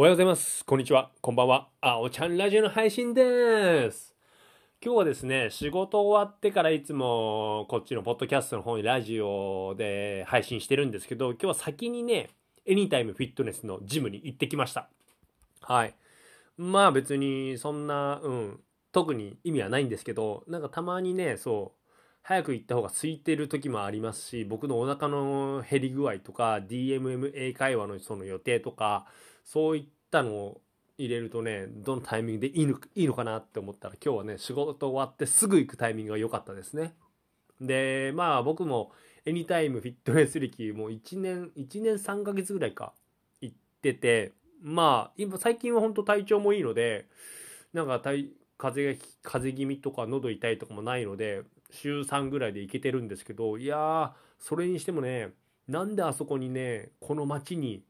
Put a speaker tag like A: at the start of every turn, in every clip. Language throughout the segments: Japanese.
A: おはようございます。こんにちは。こんばんは。あおちゃんラジオの配信です。今日はですね、仕事終わってからいつもこっちのポッドキャストの方にラジオで配信してるんですけど、今日は先にね、エニタイムフィットネスのジムに行ってきました。はい。まあ別にそんな、うん、特に意味はないんですけど、なんかたまにね、そう、早く行った方が空いてる時もありますし、僕のお腹の減り具合とか、DMM 英会話のその予定とか、そういったのを入れるとね、どのタイミングでいいのいいのかなって思ったら、今日はね、仕事終わってすぐ行くタイミングが良かったですね。で、まあ僕もエニタイムフィットネス歴もう1年、1年3ヶ月ぐらいか行ってて、まあ今最近は本当体調もいいので、なんか体風邪が風邪気味とか喉痛いとかもないので、週3ぐらいで行けてるんですけど、いやー、それにしてもね、なんであそこにね、この街に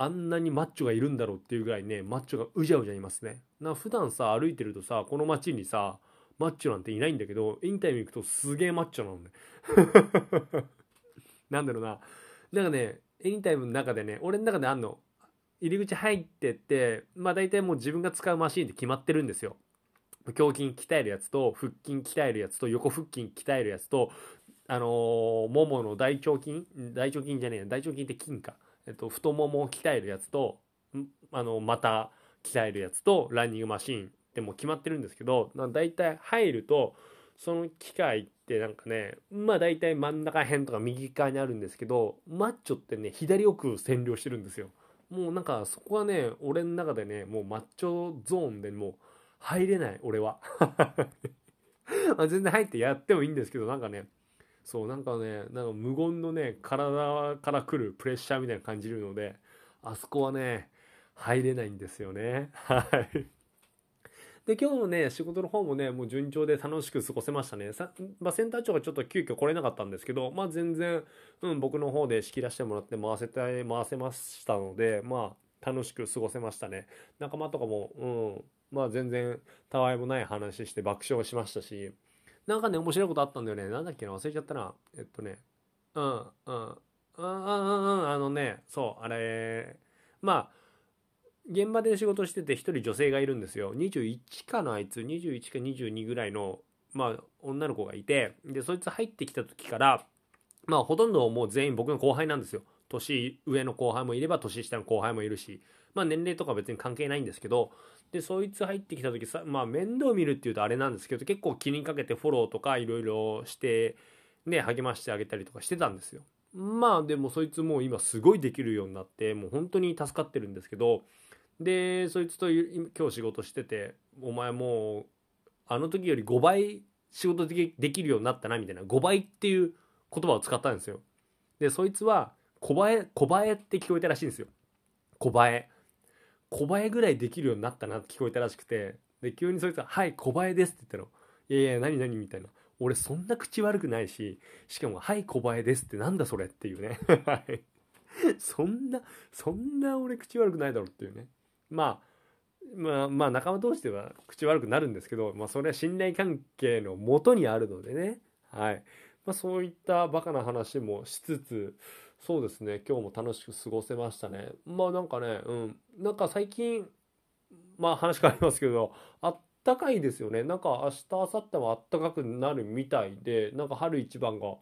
A: あんなにマッチョがいるんだろうっていうぐらいね、マッチョがうじゃうじゃいますね。な普段さ、歩いてるとさ、この街にさ、マッチョなんていないんだけど、インタビュー行くとすげえマッチョなのね。なんだろうな。なんかね、エニタイムの中でね、俺の中であんの。入り口入ってって、まあ大体もう自分が使うマシンって決まってるんですよ。胸筋鍛えるやつと、腹筋鍛えるやつと、横腹筋鍛えるやつと、あのー、ももの大腸筋？大腸筋じゃねえや大腸筋って筋か。えっと、太ももを鍛えるやつと、あの、また鍛えるやつと、ランニングマシーンってもう決まってるんですけど、な大体入ると、その機械ってなんかね、まあ大体真ん中辺とか右側にあるんですけど、マッチョってね、左奥占領してるんですよ。もうなんかそこはね、俺の中でね、もうマッチョゾーンでもう入れない、俺は。全然入ってやってもいいんですけど、なんかね、そう、なんかね、なんか無言のね、体から来るプレッシャーみたいな感じるので、あそこはね、入れないんですよね。はい。で、今日のね、仕事の方もね、もう順調で楽しく過ごせましたね。さまあ、センター長がちょっと急遽来れなかったんですけど、まあ全然、うん、僕の方で仕切らせてもらって回せて、回せましたので、まあ、楽しく過ごせましたね。仲間とかも、うん、まあ全然、たわいもない話して爆笑しましたし、なんかね、面白いことあったんだよね。なんだっけな、忘れちゃったな。えっとね、うん、うん、うん、うん、うん、あのね、そう、あれ、まあ、現場で仕事してて一人女性がいるんですよ。21かな、あいつ。21か22ぐらいの、まあ、女の子がいて、で、そいつ入ってきた時から、まあ、ほとんどもう全員僕の後輩なんですよ。年上の後輩もいれば、年下の後輩もいるし、まあ、年齢とか別に関係ないんですけど、で、そいつ入ってきた時さ、まあ、面倒見るっていうとあれなんですけど、結構気にかけてフォローとかいろいろして、ね、励ましてあげたりとかしてたんですよ。まあ、でもそいつもう今すごいできるようになって、もう本当に助かってるんですけど、で、そいつと今日仕事してて、お前もう、あの時より5倍仕事できできるようになったな、みたいな。5倍っていう言葉を使ったんですよ。で、そいつは、小映え、小映えって聞こえたらしいんですよ。小映え。小映えぐらいできるようになったなって聞こえたらしくて、で、急にそいつが、はい、小映えですって言ったの。いやいや、何何みたいな。俺そんな口悪くないし、しかも、はい、小映えですってなんだそれっていうね。はい。そんな、そんな俺口悪くないだろうっていうね。まあ、まあ、まあ仲間同士では口悪くなるんですけど、まあそれは信頼関係の元にあるのでね。はい。まあそういったバカな話もしつつ、そうですね、今日も楽しく過ごせましたね。まあなんかね、うん。なんか最近、まあ話変わりますけど、あったかいですよね。なんか明日、明後日もあったかくなるみたいで、なんか春一番が、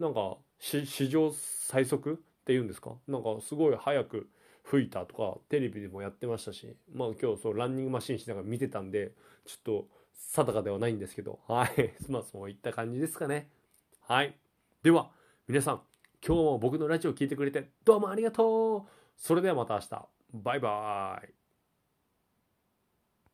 A: なんか史上最速っていうんですか？なんかすごい早く吹いたとかテレビでもやってましたしまあ今日そうランニングマシンしながら見てたんでちょっと定かではないんですけどはい まあそういった感じですかねはい。では皆さん今日も僕のラジオを聞いてくれてどうもありがとう。それではまた明日。バイバイ。